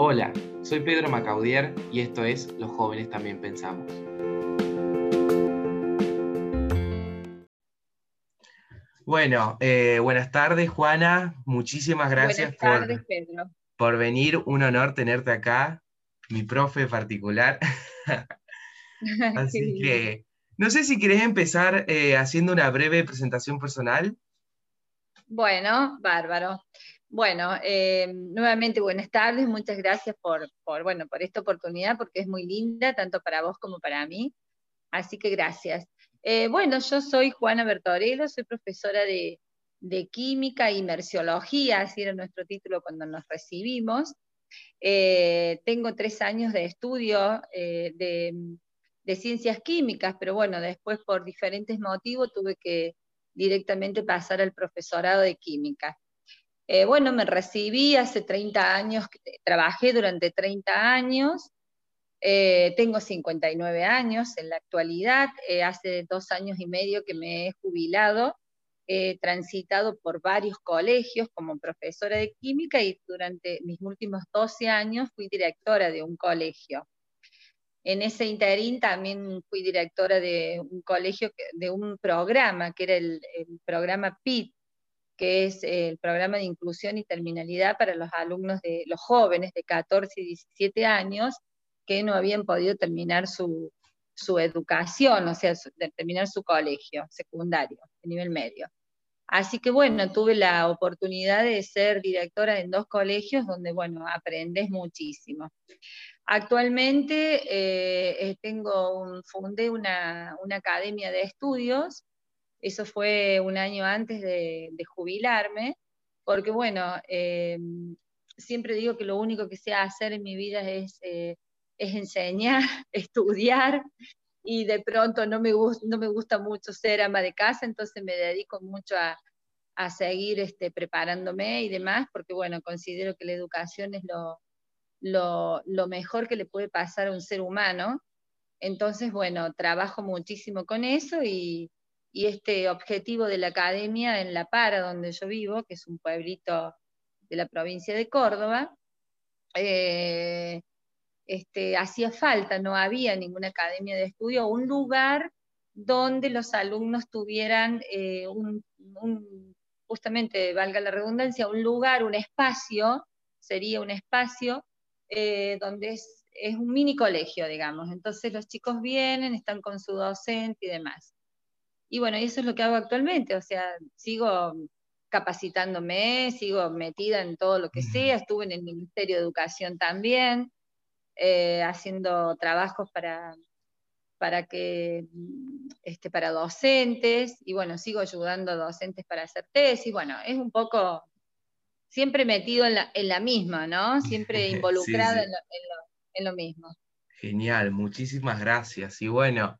Hola, soy Pedro Macaudier y esto es Los jóvenes también pensamos. Bueno, eh, buenas tardes Juana, muchísimas gracias por, por venir, un honor tenerte acá, mi profe particular. Así que, no sé si querés empezar eh, haciendo una breve presentación personal. Bueno, bárbaro. Bueno, eh, nuevamente buenas tardes, muchas gracias por, bueno, por esta oportunidad, porque es muy linda, tanto para vos como para mí. Así que gracias. Eh, bueno, yo soy Juana Bertorello, soy profesora de, Química y Merciología, así era nuestro título cuando nos recibimos. Eh, tengo tres años de estudio de, de ciencias químicas, pero bueno, después por diferentes motivos tuve que directamente pasar al profesorado de química. Eh, bueno, me recibí hace 30 años, trabajé durante 30 años, eh, tengo 59 años en la actualidad, eh, hace dos años y medio que me he jubilado, he transitado por varios colegios como profesora de química y durante mis últimos 12 años fui directora de un colegio. En ese interín también fui directora de un colegio, de un programa, que era el, el programa PIT, que es el programa de inclusión y terminalidad para los alumnos de los jóvenes de 14 y 17 años que no habían podido terminar su, educación, o sea, terminar su colegio secundario, de nivel medio. Así que bueno, tuve la oportunidad de ser directora en dos colegios donde, bueno, aprendes muchísimo. Actualmente eh, tengo un, fundé una, una academia de estudios eso fue un año antes de, jubilarme, porque bueno, eh, siempre digo que lo único que sé hacer en mi vida es, eh, es enseñar, estudiar, y de pronto no me, no me gusta mucho ser ama de casa, entonces me dedico mucho a, seguir este, preparándome y demás, porque bueno, considero que la educación es lo, lo, mejor que le puede pasar a un ser humano. Entonces, bueno, trabajo muchísimo con eso y, y este objetivo de la academia en La Para, donde yo vivo, que es un pueblito de la provincia de Córdoba, eh, este, hacía falta, no había ninguna academia de estudio, un lugar donde los alumnos tuvieran eh, un, justamente, valga la redundancia, un lugar, un espacio, sería un espacio eh, donde es, es un mini colegio, digamos. Entonces los chicos vienen, están con su docente y demás. Y bueno, eso es lo que hago actualmente, o sea, sigo capacitándome, sigo metida en todo lo que sea, estuve en el Ministerio de Educación también, eh, haciendo trabajos para, para que este, para docentes, y bueno, sigo ayudando a docentes para hacer tesis, bueno, es un poco siempre metido en la, en la misma, ¿no? Siempre involucrado en lo mismo. Genial, muchísimas gracias. Y bueno,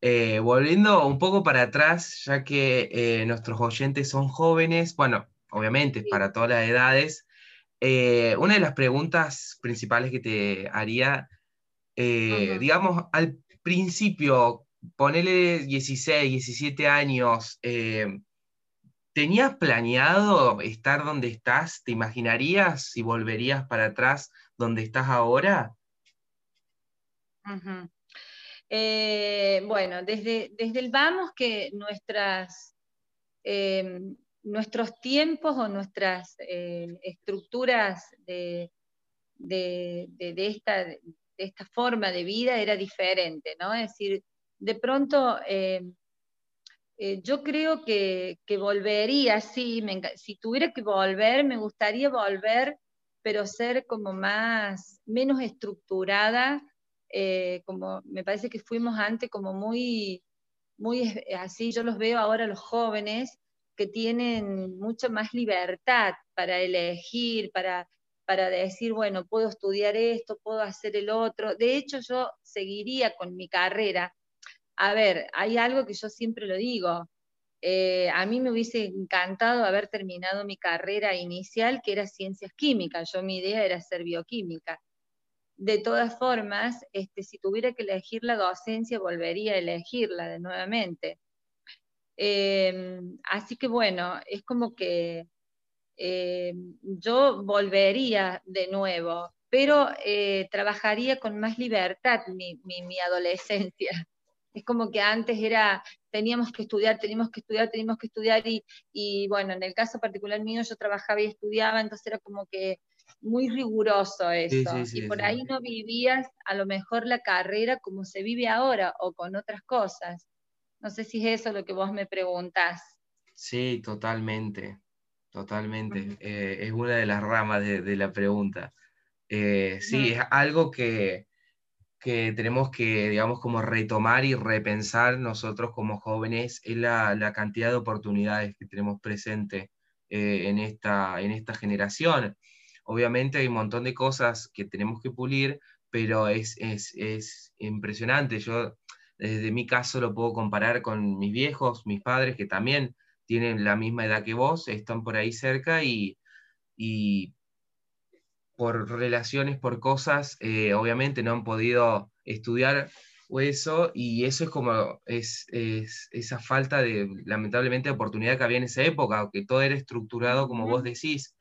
eh, volviendo un poco para atrás, ya que eh, nuestros oyentes son jóvenes, bueno, obviamente para todas las edades, eh, una de las preguntas principales que te haría, digamos, al principio, ponele 16, 17 años, ¿tenías planeado estar donde estás? ¿Te imaginarías si volverías para atrás donde estás ahora? Eh, bueno, desde, desde el vamos que nuestras, em, nuestros tiempos o nuestras eh, estructuras de, de, esta, de, esta, forma de vida era diferente, ¿no? Es decir, de pronto em, eh, yo creo que, que volvería, sí, si tuviera que volver, me gustaría volver, pero ser como más, menos estructurada eh, como me parece que fuimos antes como muy, muy así, yo los veo ahora los jóvenes que tienen mucha más libertad para elegir, para, para decir, bueno, puedo estudiar esto, puedo hacer el otro. De hecho, yo seguiría con mi carrera. A ver, hay algo que yo siempre lo digo. Eh, a mí me hubiese encantado haber terminado mi carrera inicial, que era ciencias químicas. Yo mi idea era ser bioquímica de todas formas, este, si tuviera que elegir la docencia, volvería a elegirla de nuevamente. Em, así que bueno, es como que em, yo volvería de nuevo. pero eh, trabajaría con más libertad mi, mi, adolescencia. Es como que antes era, teníamos que estudiar, teníamos que estudiar, teníamos que estudiar, y, y bueno, en el caso particular mío yo trabajaba y estudiaba, entonces era como que muy riguroso eso. y por ahí no vivías a lo mejor la carrera como se vive ahora o con otras cosas. No sé si es eso lo que vos me preguntás. Sí, totalmente, totalmente. Eh, es una de las ramas de, la pregunta. Eh, sí, es algo que, que, tenemos que, digamos, como retomar y repensar nosotros como jóvenes, es la, la cantidad de oportunidades que tenemos presente eh, en, esta, en esta generación. Obviamente hay un montón de cosas que tenemos que pulir, pero es, es, es impresionante. Yo desde mi caso lo puedo comparar con mis viejos, mis padres, que también tienen la misma edad que vos, están por ahí cerca y, y por relaciones, por cosas, eh, obviamente no han podido estudiar eso, y eso es como es, es, esa falta de, lamentablemente, de oportunidad que había en esa época, que todo era estructurado, como vos decís.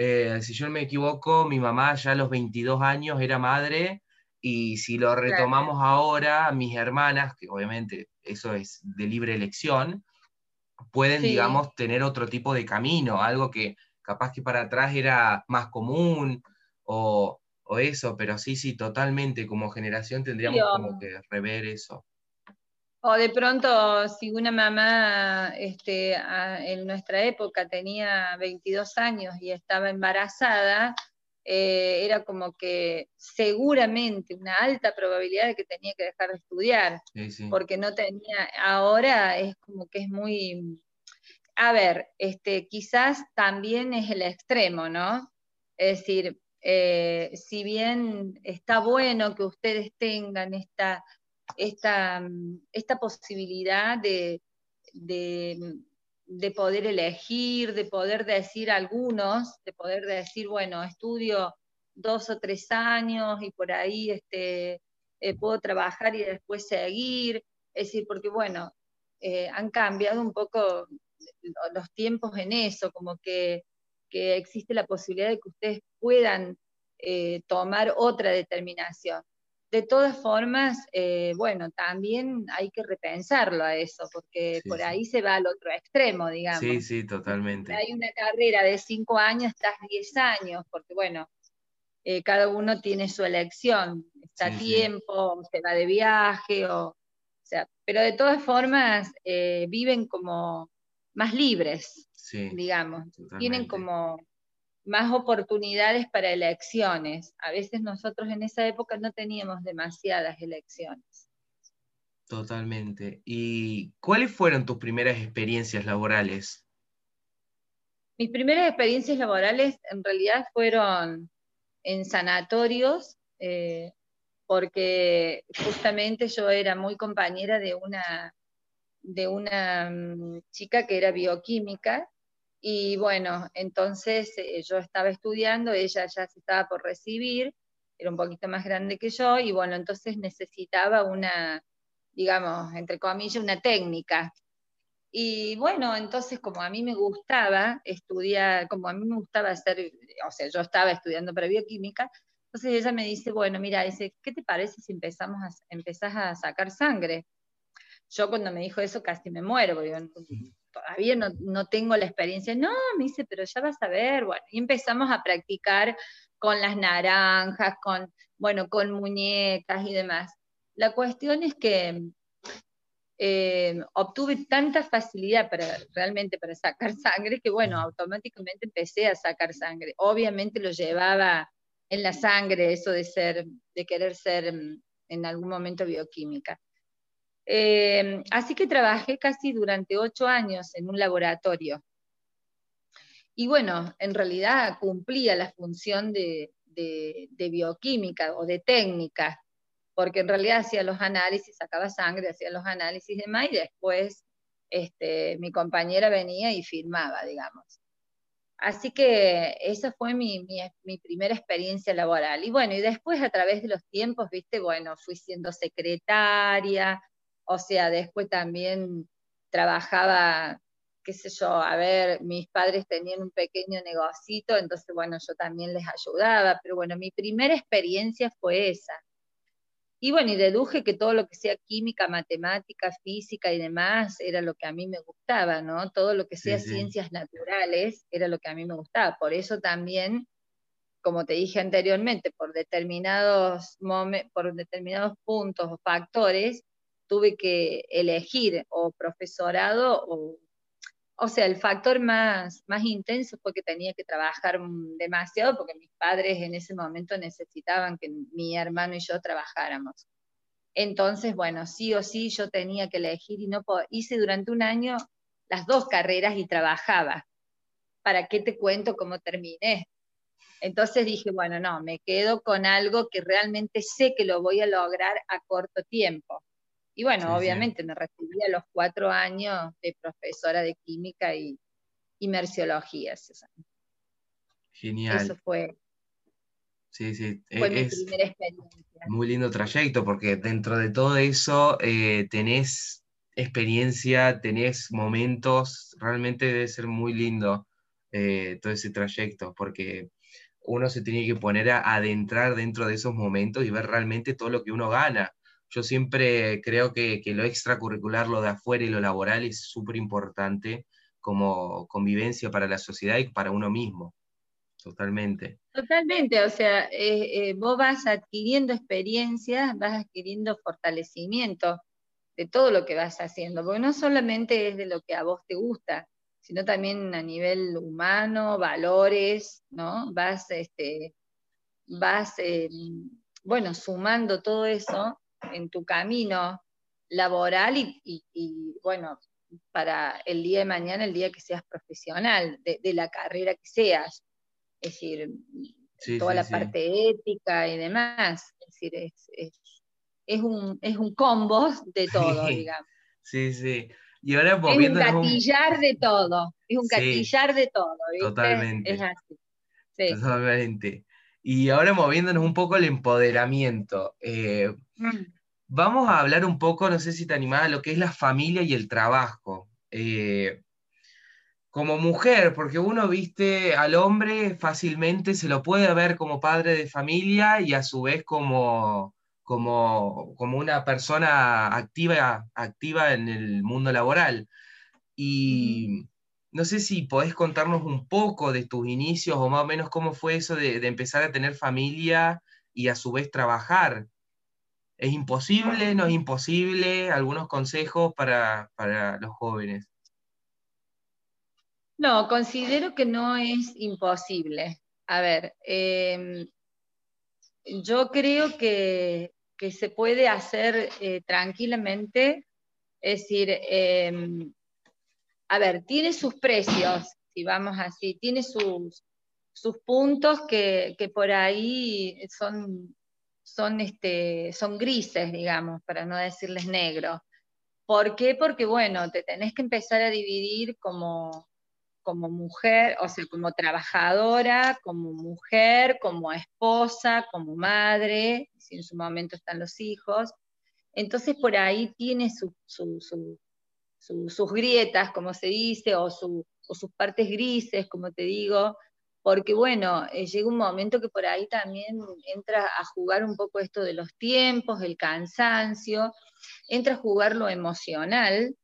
Eh, si yo no me equivoco, mi mamá ya a los 22 años era madre, y si lo retomamos ahora, mis hermanas, que obviamente eso es de libre elección, pueden, digamos, tener otro tipo de camino, algo que capaz que para atrás era más común o, o eso, pero sí, sí, totalmente, como generación tendríamos como que rever eso. O de pronto, si una mamá este, en nuestra época tenía 22 años y estaba embarazada, eh, era como que seguramente una alta probabilidad de que tenía que dejar de estudiar, porque no tenía, ahora es como que es muy, a ver, este, quizás también es el extremo, ¿no? Es decir, eh, si bien está bueno que ustedes tengan esta, esta, esta posibilidad de, de, poder elegir, de poder decir algunos, de poder decir, bueno, estudio dos o tres años y por ahí este, eh, puedo trabajar y después seguir, es decir, porque bueno, eh, han cambiado un poco los tiempos en eso, como que que existe la posibilidad de que ustedes puedan eh, tomar otra determinación. De todas formas, eh, bueno, también hay que repensarlo a eso, porque por ahí se va al otro extremo, digamos. Sí, sí, totalmente. Hay una carrera de cinco años, estás diez años, porque bueno, eh, cada uno tiene su elección, está a tiempo, se va de viaje, o, o, sea, pero de todas formas viven como más libres, digamos. Tienen como más oportunidades para elecciones. A veces nosotros en esa época no teníamos demasiadas elecciones. Totalmente. ¿Y cuáles fueron tus primeras experiencias laborales? Mis primeras experiencias laborales en realidad fueron en sanatorios, eh, porque justamente yo era muy compañera de una de una mm, chica que era bioquímica y bueno, entonces eh, yo estaba estudiando, ella ya se estaba por recibir, era un poquito más grande que yo y bueno, entonces necesitaba una, digamos, entre comillas, una técnica. Y bueno, entonces como a mí me gustaba estudiar, como a mí me gustaba hacer, o sea, yo estaba estudiando para bioquímica, entonces ella me dice, bueno, mira, dice, ¿qué te parece si empezamos a, empezás a sacar sangre? Yo cuando me dijo eso casi me muero, porque todavía no, tengo la experiencia. No, me dice, pero ya vas a ver. Bueno, y empezamos a practicar con las naranjas, con, bueno, con muñecas y demás. La cuestión es que eh, obtuve tanta facilidad para realmente para sacar sangre que bueno, automáticamente empecé a sacar sangre. Obviamente lo llevaba en la sangre eso de ser, de querer ser mm, en algún momento bioquímica. Eh, así que trabajé casi durante ocho años en un laboratorio. Y bueno, en realidad cumplía la función de, bioquímica o de técnica, porque en realidad hacía los análisis, sacaba sangre, hacía los análisis de demás y después este, mi compañera venía y firmaba, digamos. Así que esa fue mi, primera experiencia laboral. Y bueno, y después a través de los tiempos, viste, bueno, fui siendo secretaria, o sea, después también trabajaba, qué sé yo, a ver, mis padres tenían un pequeño negocito, entonces, bueno, yo también les ayudaba, pero bueno, mi primera experiencia fue esa. Y bueno, y deduje que todo lo que sea química, matemática, física y demás era lo que a mí me gustaba, ¿no? Todo lo que sea ciencias naturales era lo que a mí me gustaba. Por eso también, como te dije anteriormente, por determinados, por determinados puntos o factores, tuve que elegir o profesorado o o sea, el factor más, más intenso fue que tenía que trabajar demasiado porque mis padres en ese momento necesitaban que mi hermano y yo trabajáramos. Entonces, bueno, sí o sí yo tenía que elegir y no hice durante un año las dos carreras y trabajaba. ¿Para qué te cuento cómo terminé? Entonces dije, bueno, no, me quedo con algo que realmente sé que lo voy a lograr a corto tiempo. Y bueno, obviamente me recibí a los cuatro años de profesora de química y, y merciología. Genial. Eso fue, sí, sí. fue mi primera experiencia. Muy lindo trayecto, porque dentro de todo eso eh, tenés experiencia, tenés momentos, realmente debe ser muy lindo eh, todo ese trayecto, porque uno se tiene que poner a adentrar dentro de esos momentos y ver realmente todo lo que uno gana yo siempre creo que, lo extracurricular, lo de afuera y lo laboral es súper importante como convivencia para la sociedad y para uno mismo. Totalmente. Totalmente, o sea, eh, eh, vos vas adquiriendo experiencias, vas adquiriendo fortalecimiento de todo lo que vas haciendo, porque no solamente es de lo que a vos te gusta, sino también a nivel humano, valores, ¿no? Vas, este, vas, eh, bueno, sumando todo eso en tu camino laboral y, bueno, para el día de mañana, el día que seas profesional, de, la carrera que seas. Es decir, toda la parte ética y demás. Es decir, es, un, es un combo de todo, digamos. Sí, sí. Y ahora es un gatillar de todo. Es un gatillar de todo. Totalmente. Es así. Totalmente. Y ahora moviéndonos un poco el empoderamiento. Eh, mm. Vamos a hablar un poco, no sé si te animás, lo que es la familia y el trabajo. Eh, como mujer, porque uno viste al hombre fácilmente, se lo puede ver como padre de familia y a su vez como, como, como una persona activa, activa en el mundo laboral. Y no sé si podés contarnos un poco de tus inicios o más o menos cómo fue eso de, empezar a tener familia y a su vez trabajar. ¿Es imposible? ¿No es imposible? ¿Algunos consejos para, los jóvenes? No, considero que no es imposible. A ver, em, yo creo que, se puede hacer eh, tranquilamente, es decir, em, a ver, tiene sus precios, si vamos así, tiene sus, sus puntos que, que por ahí son son, este, son grises, digamos, para no decirles negros. ¿Por qué? Porque, bueno, te tenés que empezar a dividir como, como mujer, o sea, como trabajadora, como mujer, como esposa, como madre, si en su momento están los hijos. Entonces, por ahí tiene sus grietas, como se dice, o, o sus partes grises, como te digo, porque bueno, eh, llega un momento que por ahí también entra a jugar un poco esto de los tiempos, el cansancio, entra a jugar lo emocional,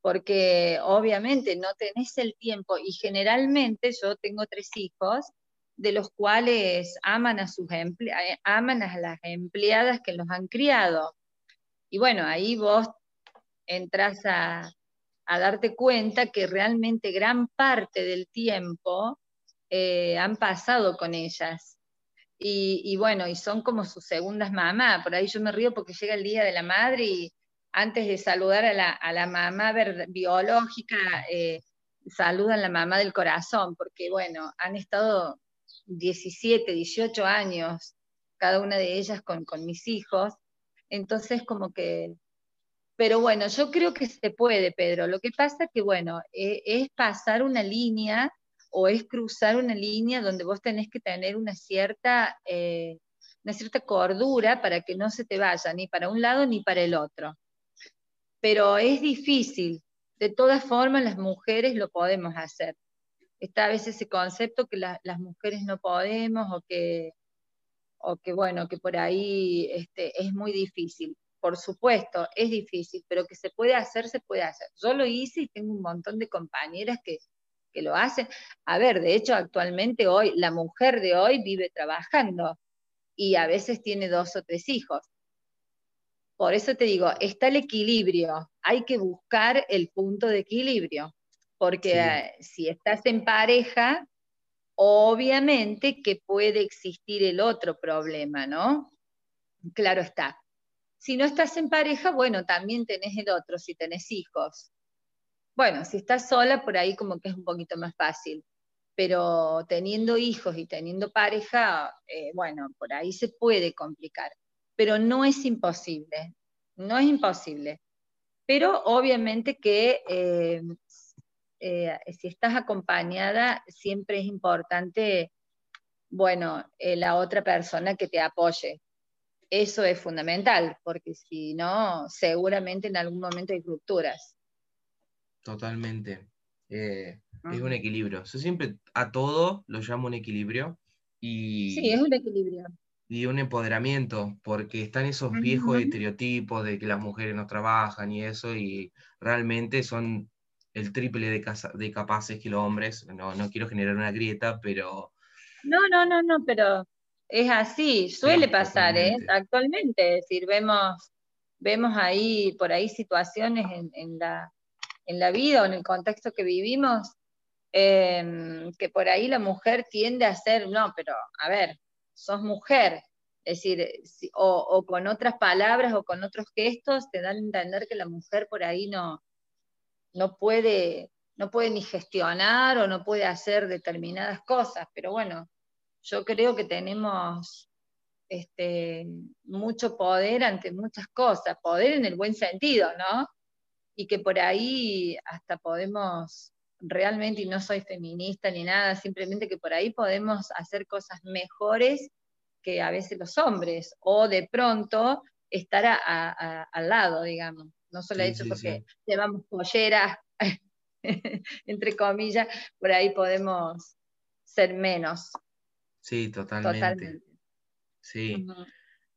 porque obviamente no tenés el tiempo y generalmente yo tengo tres hijos de los cuales aman a, sus eh, aman a las empleadas que los han criado. Y bueno, ahí vos entras a, a darte cuenta que realmente gran parte del tiempo eh, han pasado con ellas. Y, bueno, y son como sus segundas mamás. Por ahí yo me río porque llega el Día de la Madre y antes de saludar a la, mamá biológica, eh, saludan a la mamá del corazón, porque bueno, han estado 17, 18 años cada una de ellas con, mis hijos. Entonces, como que pero bueno, yo creo que se puede, Pedro. Lo que pasa que, bueno, eh, es pasar una línea o es cruzar una línea donde vos tenés que tener una cierta, eh, una cierta cordura para que no se te vaya ni para un lado ni para el otro. Pero es difícil, de todas formas las mujeres lo podemos hacer. Está a veces ese concepto que las mujeres no podemos o que, o que, bueno, que por ahí este, es muy difícil. Por supuesto, es difícil, pero que se puede hacer, se puede hacer. Yo lo hice y tengo un montón de compañeras que, que lo hacen. A ver, de hecho, actualmente hoy, la mujer de hoy vive trabajando y a veces tiene dos o tres hijos. Por eso te digo, está el equilibrio, hay que buscar el punto de equilibrio, porque si estás en pareja, obviamente que puede existir el otro problema, ¿no? Claro está. Si no estás en pareja, bueno, también tenés el otro, si tenés hijos. Bueno, si estás sola, por ahí como que es un poquito más fácil, pero teniendo hijos y teniendo pareja, eh, bueno, por ahí se puede complicar pero no es imposible, no es imposible. Pero obviamente que eh, eh, si estás acompañada, siempre es importante, bueno, la otra persona que te apoye. Eso es fundamental, porque si no, seguramente en algún momento hay rupturas. Totalmente. es un equilibrio. Yo siempre a todo lo llamo un equilibrio. Y... Sí, es un equilibrio y un empoderamiento, porque están esos viejos estereotipos de que las mujeres no trabajan y eso, y realmente son el triple de, de capaces que los hombres. No, no quiero generar una grieta, pero... No, no, no, no, pero es así, suele pasar, ¿eh? Actualmente, es decir, vemos, vemos ahí, por ahí situaciones en, la, en la vida o en el contexto que vivimos, em, que por ahí la mujer tiende a ser, no, pero a ver, sos mujer. Es decir, o, con otras palabras o con otros gestos te dan a entender que la mujer por ahí no, no, puede, no puede ni gestionar o no puede hacer determinadas cosas. Pero bueno, yo creo que tenemos este, mucho poder ante muchas cosas, poder en el buen sentido, ¿no? Y que por ahí hasta podemos realmente, y no soy feminista ni nada, simplemente que por ahí podemos hacer cosas mejores que a veces los hombres, o de pronto estar al lado, digamos. No solo hecho porque llevamos polleras, entre comillas, por ahí podemos ser menos. Sí, totalmente. Sí.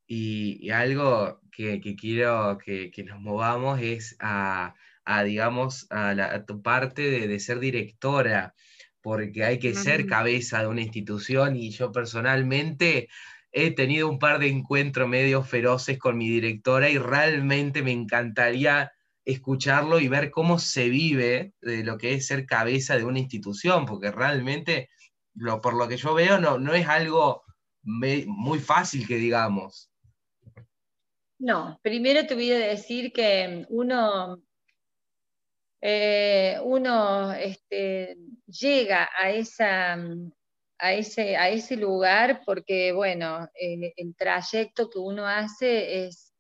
y, algo que, quiero que, que, nos movamos es a, a digamos, a, tu parte de, ser directora, porque hay que ser cabeza de una institución y yo personalmente he tenido un par de encuentros medio feroces con mi directora y realmente me encantaría escucharlo y ver cómo se vive de lo que es ser cabeza de una institución, porque realmente, por lo que yo veo, no, no es algo muy fácil que digamos. No, primero te voy a decir que uno eh, uno este, llega a, esa, a, ese, a ese lugar porque, bueno, el, trayecto que uno hace es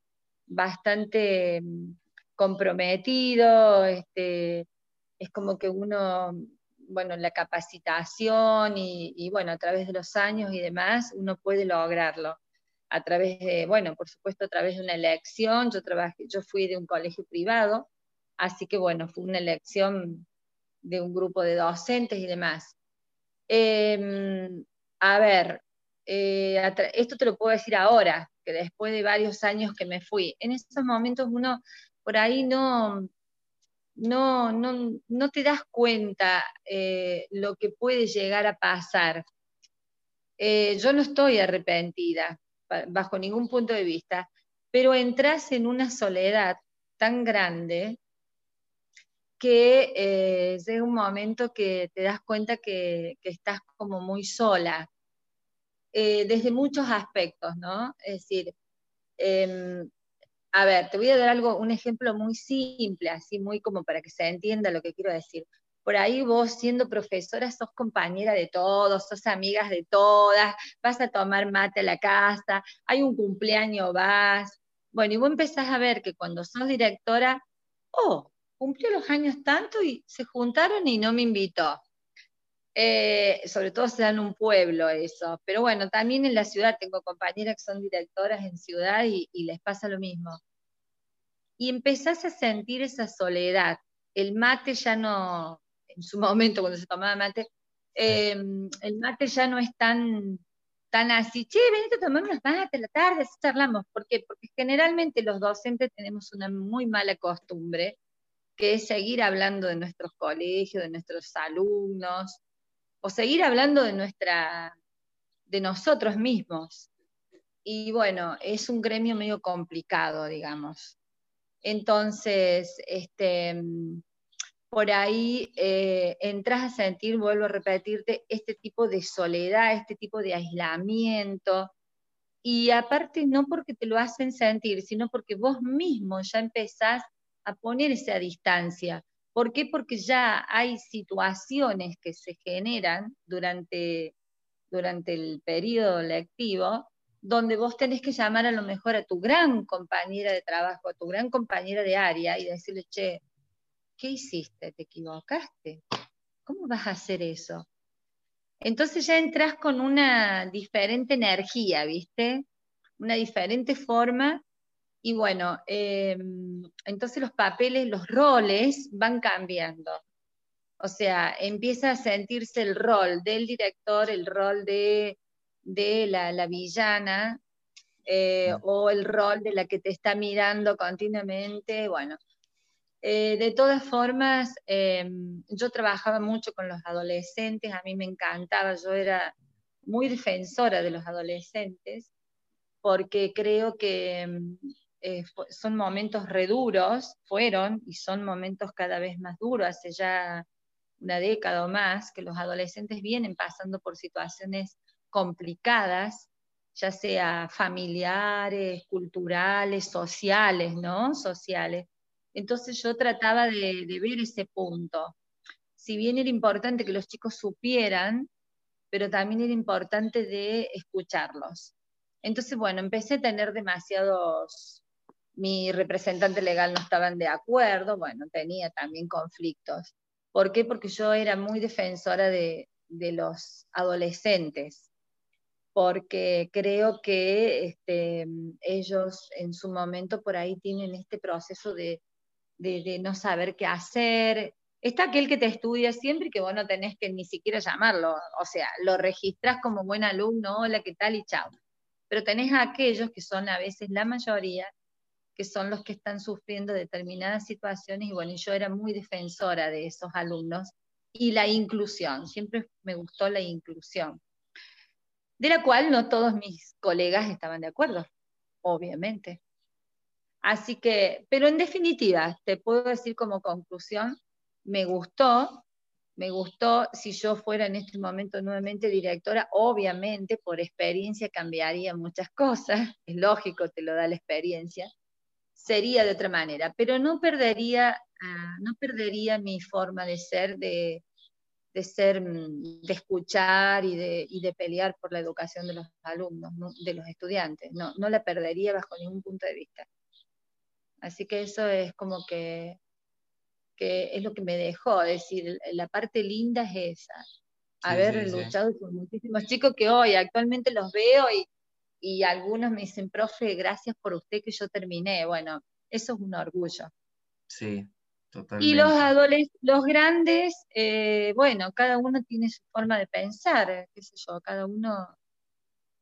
bastante mm, comprometido, este, es como que uno, bueno, la capacitación y, bueno, a través de los años y demás, uno puede lograrlo. A través de, bueno, por supuesto, a través de una elección, yo trabajé, yo fui de un colegio privado, Así que bueno, fue una elección de un grupo de docentes y demás. Em, a ver, eh, esto te lo puedo decir ahora, que después de varios años que me fui, en esos momentos uno por ahí no, no, no, te das cuenta eh, lo que puede llegar a pasar. Eh, yo no estoy arrepentida bajo ningún punto de vista, pero entras en una soledad tan grande que eh, llega un momento que te das cuenta que, estás como muy sola, desde muchos aspectos, ¿no? Es decir, em, a ver, te voy a dar algo, un ejemplo muy simple, así muy como para que se entienda lo que quiero decir. Por ahí vos siendo profesora sos compañera de todos, sos amigas de todas, vas a tomar mate a la casa, hay un cumpleaños, vas. Bueno, y vos empezás a ver que cuando sos directora, oh, cumplió los años tanto y se juntaron y no me invitó. Eh, sobre todo se da en un pueblo eso, pero bueno, también en la ciudad tengo compañeras que son directoras en ciudad y, les pasa lo mismo. Y empezás a sentir esa soledad, el mate ya no, en su momento cuando se tomaba mate, em, el mate ya no es tan, tan así, che, venite a tomar unos mates la tarde, así charlamos. ¿Por qué? Porque generalmente los docentes tenemos una muy mala costumbre, que es seguir hablando de nuestros colegios, de nuestros alumnos, o seguir hablando de nuestra, de nosotros mismos. Y bueno, es un gremio medio complicado, digamos. Entonces, este, por ahí eh, entras a sentir, vuelvo a repetirte, este tipo de soledad, este tipo de aislamiento. Y aparte, no porque te lo hacen sentir, sino porque vos mismo ya empezás a poner esa distancia. ¿Por qué? Porque ya hay situaciones que se generan durante, durante el periodo lectivo donde vos tenés que llamar a lo mejor a tu gran compañera de trabajo, a tu gran compañera de área y decirle, che, ¿qué hiciste? ¿Te equivocaste? ¿Cómo vas a hacer eso? Entonces ya entras con una diferente energía, ¿viste? Una diferente forma. Y bueno, em, entonces los papeles, los roles van cambiando. O sea, empieza a sentirse el rol del director, el rol de de la, villana eh, mm. o el rol de la que te está mirando continuamente. Bueno, eh, de todas formas, em, yo trabajaba mucho con los adolescentes, a mí me encantaba, yo era muy defensora de los adolescentes porque creo que em, eh, son momentos reduros, fueron y son momentos cada vez más duros, hace ya una década o más que los adolescentes vienen pasando por situaciones complicadas, ya sea familiares, culturales, sociales, ¿no? Sociales. Entonces yo trataba de, ver ese punto. Si bien era importante que los chicos supieran, pero también era importante de escucharlos. Entonces, bueno, empecé a tener demasiados, mi representante legal no estaban de acuerdo, bueno, tenía también conflictos. ¿Por qué? Porque yo era muy defensora de, los adolescentes porque creo que este, ellos en su momento por ahí tienen este proceso de, no saber qué hacer. Está aquel que te estudia siempre y que vos no tenés que ni siquiera llamarlo, o sea, lo registras como buen alumno, hola, ¿qué tal? y chao. Pero tenés a aquellos que son a veces la mayoría, que son los que están sufriendo determinadas situaciones, y bueno, yo era muy defensora de esos alumnos, y la inclusión, siempre me gustó la inclusión de la cual no todos mis colegas estaban de acuerdo, obviamente. Así que, pero en definitiva, te puedo decir como conclusión, me gustó, me gustó, si yo fuera en este momento nuevamente directora, obviamente por experiencia cambiaría muchas cosas, es lógico, te lo da la experiencia, sería de otra manera, pero no perdería, ah, no perdería mi forma de ser, de, de ser, mm, de escuchar y de, y de pelear por la educación de los alumnos, de los estudiantes. No, no la perdería bajo ningún punto de vista. Así que eso es como que, que es lo que me dejó, es decir, la parte linda es esa, haber luchado por muchísimos chicos que hoy actualmente los veo y, y algunos me dicen, profe, gracias por usted que yo terminé. Bueno, eso es un orgullo. Sí, y los adolescentes, los grandes, eh, bueno, cada uno tiene su forma de pensar, qué sé yo, cada uno,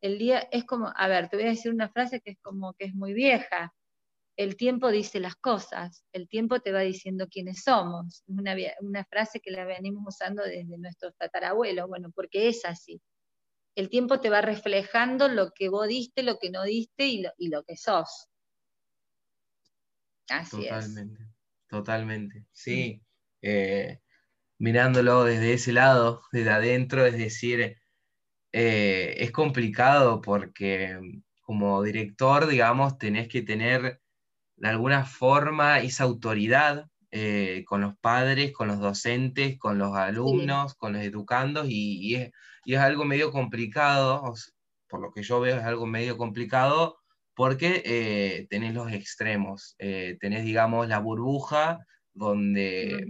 el día es como, a ver, te voy a decir una frase que es como que es muy vieja, el tiempo dice las cosas, el tiempo te va diciendo quiénes somos, una, una frase que la venimos usando desde nuestros tatarabuelos, bueno, porque es así. El tiempo te va reflejando lo que vos diste, lo que no diste y lo, y lo que sos. Así Totalmente. Totalmente, sí. Eh, mirándolo desde ese lado, desde adentro, es decir, eh, es complicado porque como director, digamos, tenés que tener de alguna forma esa autoridad eh, con los padres, con los docentes, con los alumnos, con los educandos, y, es, y, es, algo medio complicado, por lo que yo veo es algo medio complicado, porque eh, tenés los extremos, eh, tenés, digamos, la burbuja donde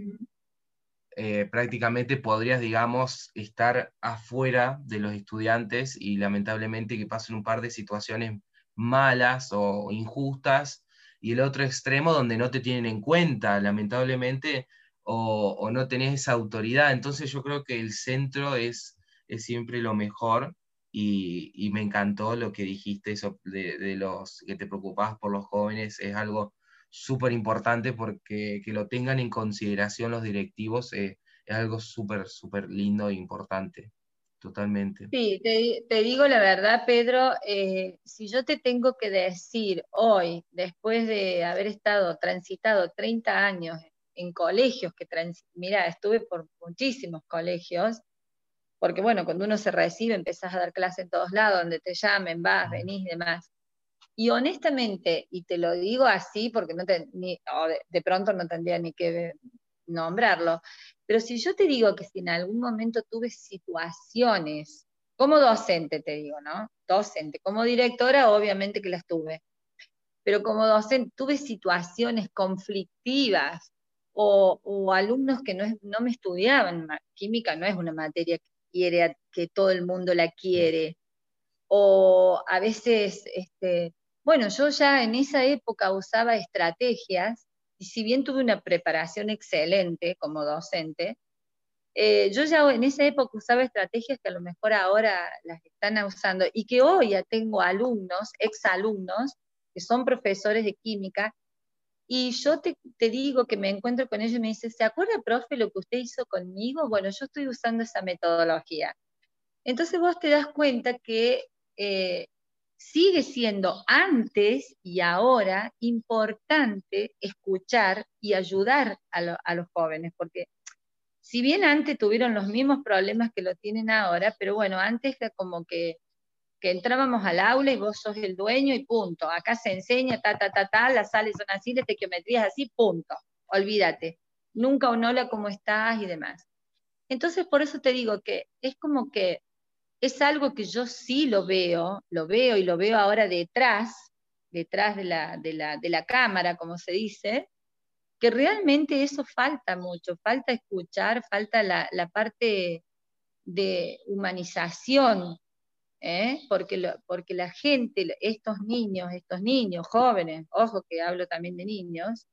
eh, prácticamente podrías, digamos, estar afuera de los estudiantes y lamentablemente que pasen un par de situaciones malas o injustas, y el otro extremo donde no te tienen en cuenta, lamentablemente, o, no tenés esa autoridad. Entonces yo creo que el centro es, es siempre lo mejor y, me encantó lo que dijiste eso de, los que te preocupabas por los jóvenes, es algo súper importante porque que lo tengan en consideración los directivos eh, es algo súper, súper lindo e importante. Totalmente. Sí, te, digo la verdad, Pedro, eh, si yo te tengo que decir hoy, después de haber estado transitado 30 años en colegios que mira, estuve por muchísimos colegios, porque bueno, cuando uno se recibe empezás a dar clase en todos lados, donde te llamen, vas, venís y demás. Y honestamente, y te lo digo así porque no te, ni, de, pronto no tendría ni que nombrarlo, pero si yo te digo que si en algún momento tuve situaciones, como docente te digo, ¿no? Docente, como directora obviamente que las tuve, pero como docente tuve situaciones conflictivas o, alumnos que no, no, me estudiaban. Química no es una materia que, quiere, que todo el mundo la quiere. O a veces, este, bueno, yo ya en esa época usaba estrategias y si bien tuve una preparación excelente como docente, eh, yo ya en esa época usaba estrategias que a lo mejor ahora las están usando y que hoy ya tengo alumnos, exalumnos, que son profesores de química y yo te, digo que me encuentro con ellos y me dice, ¿se acuerda, profe, lo que usted hizo conmigo? Bueno, yo estoy usando esa metodología. Entonces vos te das cuenta que eh, sigue siendo antes y ahora importante escuchar y ayudar a, a los jóvenes, porque si bien antes tuvieron los mismos problemas que lo tienen ahora, pero bueno, antes como que que entrábamos al aula y vos sos el dueño y punto. Acá se enseña, ta, ta, ta, ta, las sales son así, las tequiometrías así, punto. Olvídate. Nunca un hola, ¿cómo estás? y demás. Entonces, por eso te digo que es como que es algo que yo sí lo veo, lo veo y lo veo ahora detrás, detrás de la, de la, de la cámara, como se dice, que realmente eso falta mucho, falta escuchar, falta la, la parte de humanización ¿eh? porque, porque la gente, estos niños, estos niños jóvenes, ojo que hablo también de niños,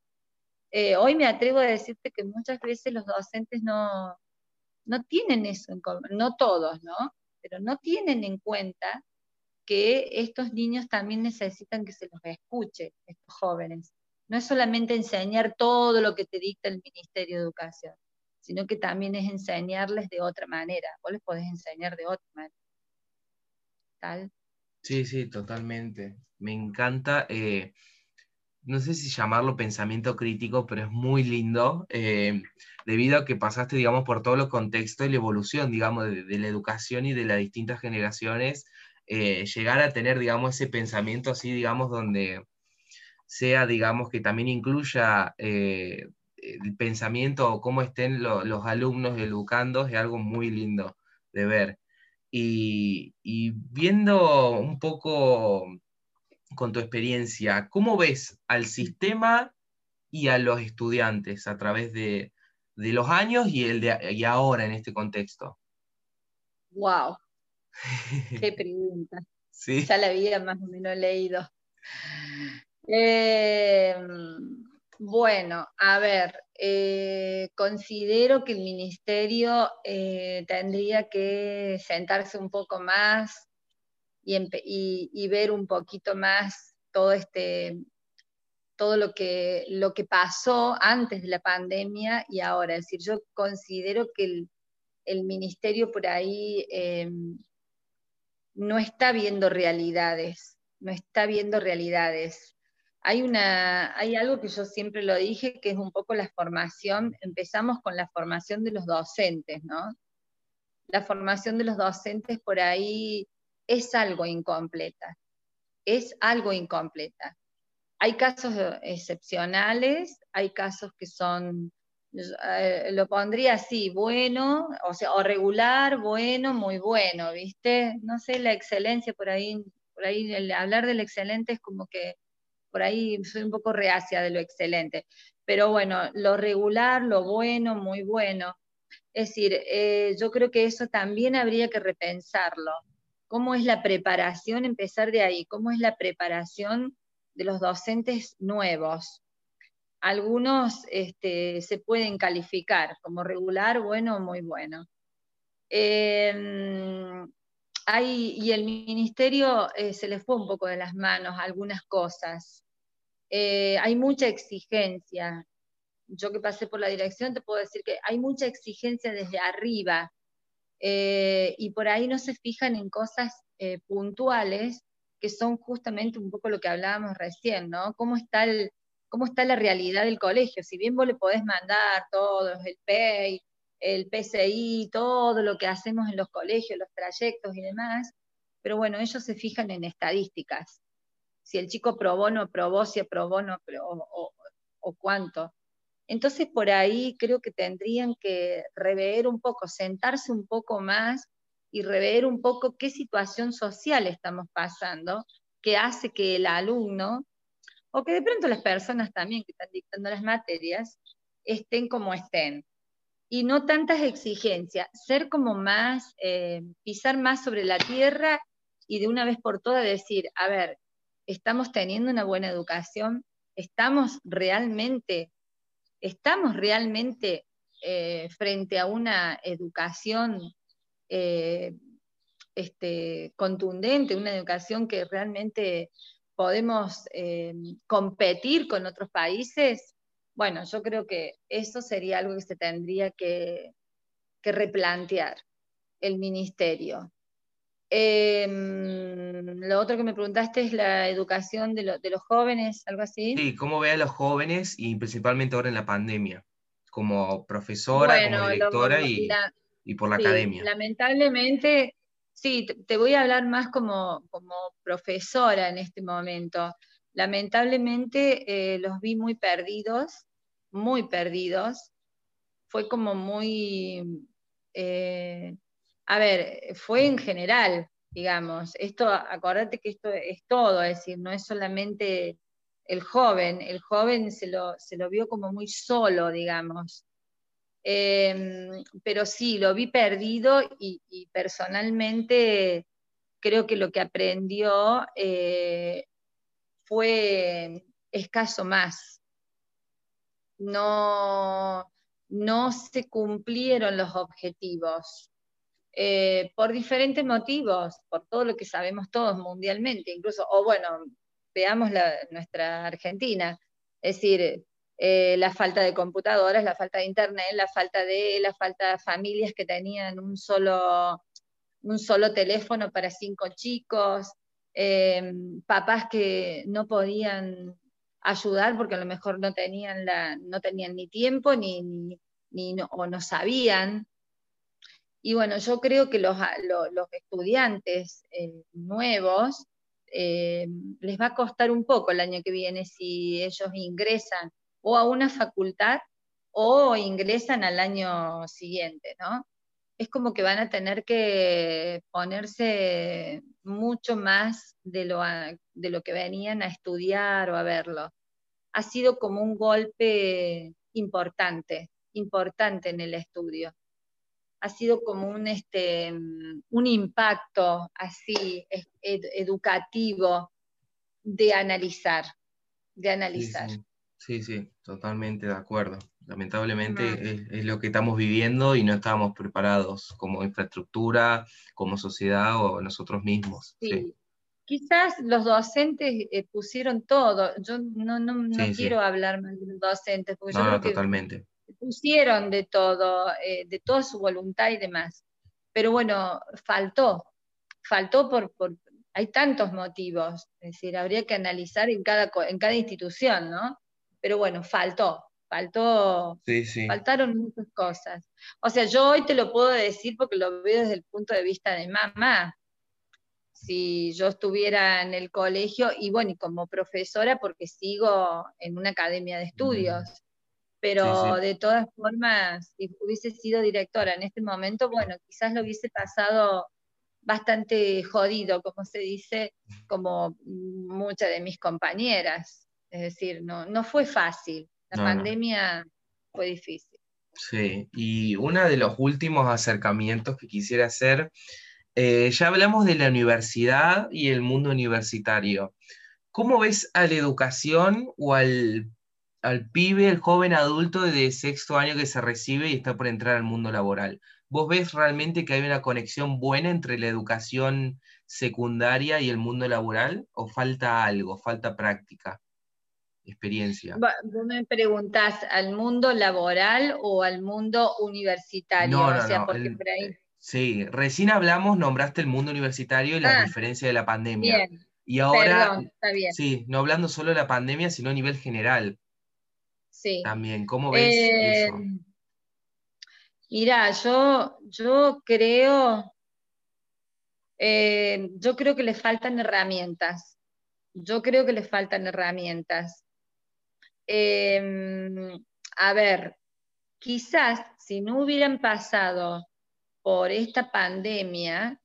eh, hoy me atrevo a decirte que muchas veces los docentes no, no tienen eso en no todos, ¿no? Pero no tienen en cuenta que estos niños también necesitan que se los escuche, estos jóvenes. No es solamente enseñar todo lo que te dicta el Ministerio de Educación, sino que también es enseñarles de otra manera. Vos les podés enseñar de otra manera. Sí, sí, totalmente. Me encanta, eh, no sé si llamarlo pensamiento crítico, pero es muy lindo, eh, debido a que pasaste, digamos, por todos los contextos y la evolución, digamos, de, la educación y de las distintas generaciones, eh, llegar a tener, digamos, ese pensamiento así, digamos, donde sea, digamos, que también incluya el pensamiento o cómo estén los alumnos educando, es algo muy lindo de ver. Y, viendo un poco con tu experiencia, ¿cómo ves al sistema y a los estudiantes a través de, los años y, el de, y ahora en este contexto? ¡Wow! ¡Qué pregunta! Ya la había más o menos leído. Eh, bueno, a ver, eh, considero que el ministerio eh, tendría que sentarse un poco más y, ver un poquito más todo este todo lo que, lo que pasó antes de la pandemia y ahora. Es decir, yo considero que el, ministerio por ahí eh, no está viendo realidades, no está viendo realidades hay, una, hay algo que yo siempre lo dije, que es un poco la formación, empezamos con la formación de los docentes, ¿no? La formación de los docentes por ahí es algo incompleta, es algo incompleta. Hay casos excepcionales, hay casos que son, eh, lo pondría así, bueno, o sea, o regular, bueno, muy bueno, ¿viste? No sé, la excelencia por ahí, por ahí el hablar del excelente es como que por ahí soy un poco reacia de lo excelente, pero bueno, lo regular, lo bueno, muy bueno. Es decir, eh, yo creo que eso también habría que repensarlo. ¿Cómo es la preparación? Empezar de ahí. ¿Cómo es la preparación de los docentes nuevos? algunos este, se pueden calificar como regular, bueno o muy bueno. Y el ministerio eh, se le fue un poco de las manos algunas cosas. Eh, hay mucha exigencia. Yo que pasé por la dirección te puedo decir que hay mucha exigencia desde arriba eh, y por ahí no se fijan en cosas puntuales que son justamente un poco lo que hablábamos recién, ¿no? ¿Cómo está el, cómo está la realidad del colegio. Si bien vos le podés mandar todos, el PEI, el PCI, todo lo que hacemos en los colegios, los trayectos y demás, pero bueno, ellos se fijan en estadísticas. Si el chico probó, no probó, si aprobó, no aprobó, o, cuánto. Entonces, por ahí creo que tendrían que rever un poco, sentarse un poco más y rever un poco qué situación social estamos pasando, que hace que el alumno o que de pronto las personas también que están dictando las materias estén como estén. Y no tantas exigencias, ser como más, eh, pisar más sobre la tierra y de una vez por todas decir, a ver, estamos teniendo una buena educación, estamos realmente, estamos realmente eh, frente a una educación eh, este, contundente, una educación que realmente podemos competir con otros países, bueno, yo creo que eso sería algo que se tendría que, replantear el ministerio. Em, lo otro que me preguntaste es la educación de, los jóvenes, algo así. Sí, ¿cómo ve a los jóvenes y principalmente ahora en la pandemia? Como profesora, como directora y, por la academia. Lamentablemente, Sí, te voy a hablar más como, profesora en este momento. Lamentablemente eh, los vi muy perdidos, muy perdidos. Fue como muy, eh, a ver, fue en general, digamos. Esto, acordate que esto es todo, es decir, no es solamente el joven, el joven se lo, se lo vio como muy solo, digamos. Em, pero sí, lo vi perdido y, personalmente creo que lo que aprendió eh, fue escaso más. No, no se cumplieron los objetivos. Eh, por diferentes motivos, por todo lo que sabemos todos mundialmente, incluso, o bueno, veamos nuestra Argentina, es decir, eh, la falta de computadoras, la falta de internet, la falta de la falta de familias que tenían un solo, un solo teléfono para cinco chicos, em, papás que no podían ayudar porque a lo mejor no tenían, la, no tenían ni tiempo ni, ni, o no sabían. Y bueno, yo creo que los, los, estudiantes eh, nuevos eh, les va a costar un poco el año que viene si ellos ingresan o a una facultad o ingresan al año siguiente, ¿no? Es como que van a tener que ponerse mucho más de lo, de lo que venían a estudiar o a verlo. Ha sido como un golpe importante, importante en el estudio. Ha sido como un, este, un impacto así educativo de analizar, de analizar. Sí, sí, totalmente de acuerdo. Lamentablemente es, lo que estamos viviendo y no estábamos preparados como infraestructura, como sociedad o nosotros mismos. Sí. Quizás los docentes eh, pusieron todo. Yo no, quiero hablar más de los docentes, porque yo creo totalmente. pusieron de todo, eh, de toda su voluntad y demás. Pero bueno, faltó, faltó por, por, hay tantos motivos, es decir, habría que analizar en cada, en cada institución, ¿no? Pero bueno, faltó, faltó, faltaron muchas cosas. O sea, yo hoy te lo puedo decir porque lo veo desde el punto de vista de mamá. Si yo estuviera en el colegio, y bueno, y como profesora, porque sigo en una academia de estudios, pero de todas formas, si hubiese sido directora en este momento, bueno, quizás lo hubiese pasado bastante jodido, como se dice, como muchas de mis compañeras. Es decir, no, no fue fácil. La pandemia fue difícil. Sí, y uno de los últimos acercamientos que quisiera hacer, eh, ya hablamos de la universidad y el mundo universitario. ¿Cómo ves a la educación o al al pibe, el joven adulto de sexto año que se recibe y está por entrar al mundo laboral. ¿Vos ves realmente que hay una conexión buena entre la educación secundaria y el mundo laboral? ¿O falta algo, falta práctica, experiencia? Vos me preguntás, ¿al mundo laboral o al mundo universitario? No, no, no. Sí, recién hablamos, nombraste el mundo universitario y la ah, diferencia de la pandemia. Bien. Y ahora, está bien. sí, no hablando solo de la pandemia, sino a nivel general. Sí. También, ¿cómo ves eso? Eh, Mira, yo, yo creo, eh, yo creo que le faltan herramientas. Yo creo que le faltan herramientas. Em, a ver, quizás si no hubieran pasado por esta pandemia,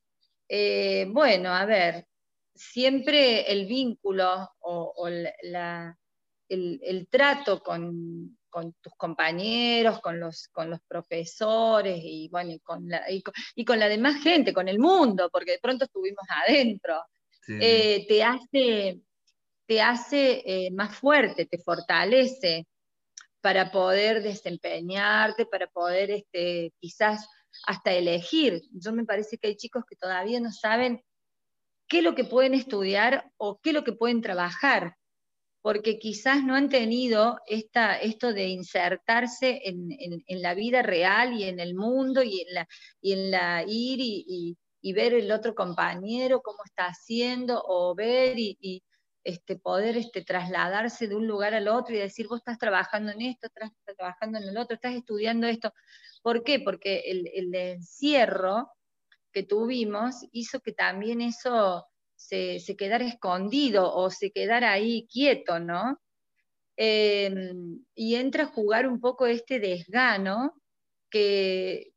eh, bueno, a ver, siempre el vínculo o, el, trato con, con tus compañeros, con los, con los profesores y, bueno, y, con la, y, con, la demás gente, con el mundo, porque de pronto estuvimos adentro, eh, te hace, te hace eh, más fuerte, te fortalece para poder desempeñarte, para poder este, quizás hasta elegir. Yo me parece que hay chicos que todavía no saben qué es lo que pueden estudiar o qué es lo que pueden trabajar porque quizás no han tenido esta, esto de insertarse en, la vida real y en el mundo y en la, y en la ir y, ver el otro compañero cómo está haciendo o ver y, este, poder este, trasladarse de un lugar al otro y decir, vos estás trabajando en esto, estás trabajando en el otro, estás estudiando esto. ¿Por qué? Porque el, encierro que tuvimos hizo que también eso se, quedara escondido o se quedara ahí quieto, ¿no? Em, y entra a jugar un poco este desgano que,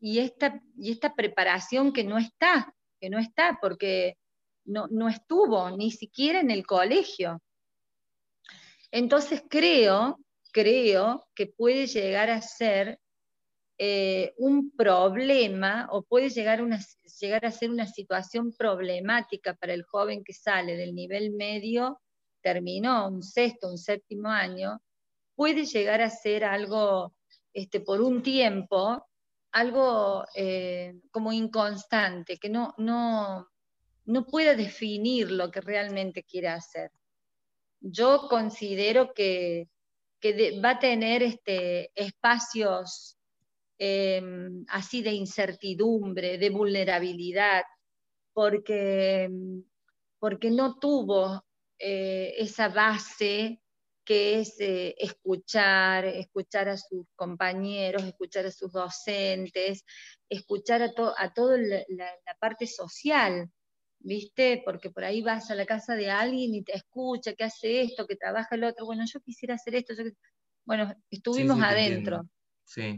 y, esta, y esta preparación que no está, que no está porque no, no estuvo ni siquiera en el colegio. Entonces creo, creo que puede llegar a ser eh, un problema o puede llegar, llegar a ser una situación problemática para el joven que sale del nivel medio, terminó un sexto, un séptimo año, puede llegar a ser algo este, por un tiempo, algo eh, como inconstante, que no, no, no pueda definir lo que realmente quiere hacer. Yo considero que, que va a tener este, espacios Em, así de incertidumbre, de vulnerabilidad, porque, porque no tuvo eh, esa base que es eh, escuchar, escuchar a sus compañeros, escuchar a sus docentes, escuchar a, a toda la, parte social, ¿viste? Porque por ahí vas a la casa de alguien y te escucha, que hace esto, que trabaja el otro, bueno, yo quisiera hacer esto, bueno, estuvimos adentro.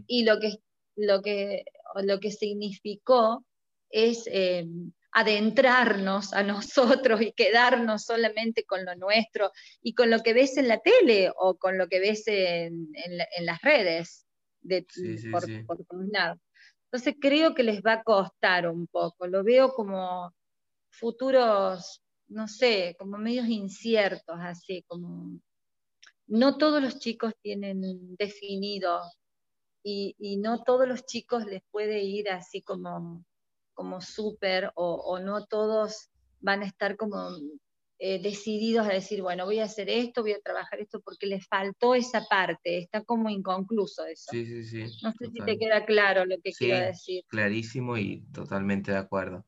Y lo que, lo que, lo que significó es eh, adentrarnos a nosotros y quedarnos solamente con lo nuestro y con lo que ves en la tele o con lo que ves en, las redes de, por, todos lados. Entonces creo que les va a costar un poco, lo veo como futuros, no sé, como medios inciertos, así como no todos los chicos tienen definido y, no todos los chicos les puede ir así como, como súper o, no todos van a estar como eh, decididos a decir, bueno, voy a hacer esto, voy a trabajar esto, porque les faltó esa parte, está como inconcluso eso. Sí, sí, sí. No sé si te queda claro lo que quiero decir. Clarísimo y totalmente de acuerdo.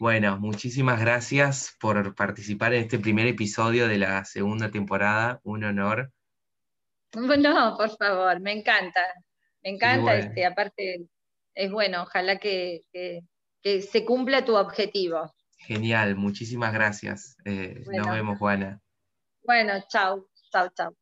Bueno, muchísimas gracias por participar en este primer episodio de la segunda temporada. Un honor. No, por favor, me encanta. Me encanta, este, aparte es bueno, ojalá que, se cumpla tu objetivo. Genial, muchísimas gracias. Eh, nos vemos, Juana. Bueno, chao, chao, chao.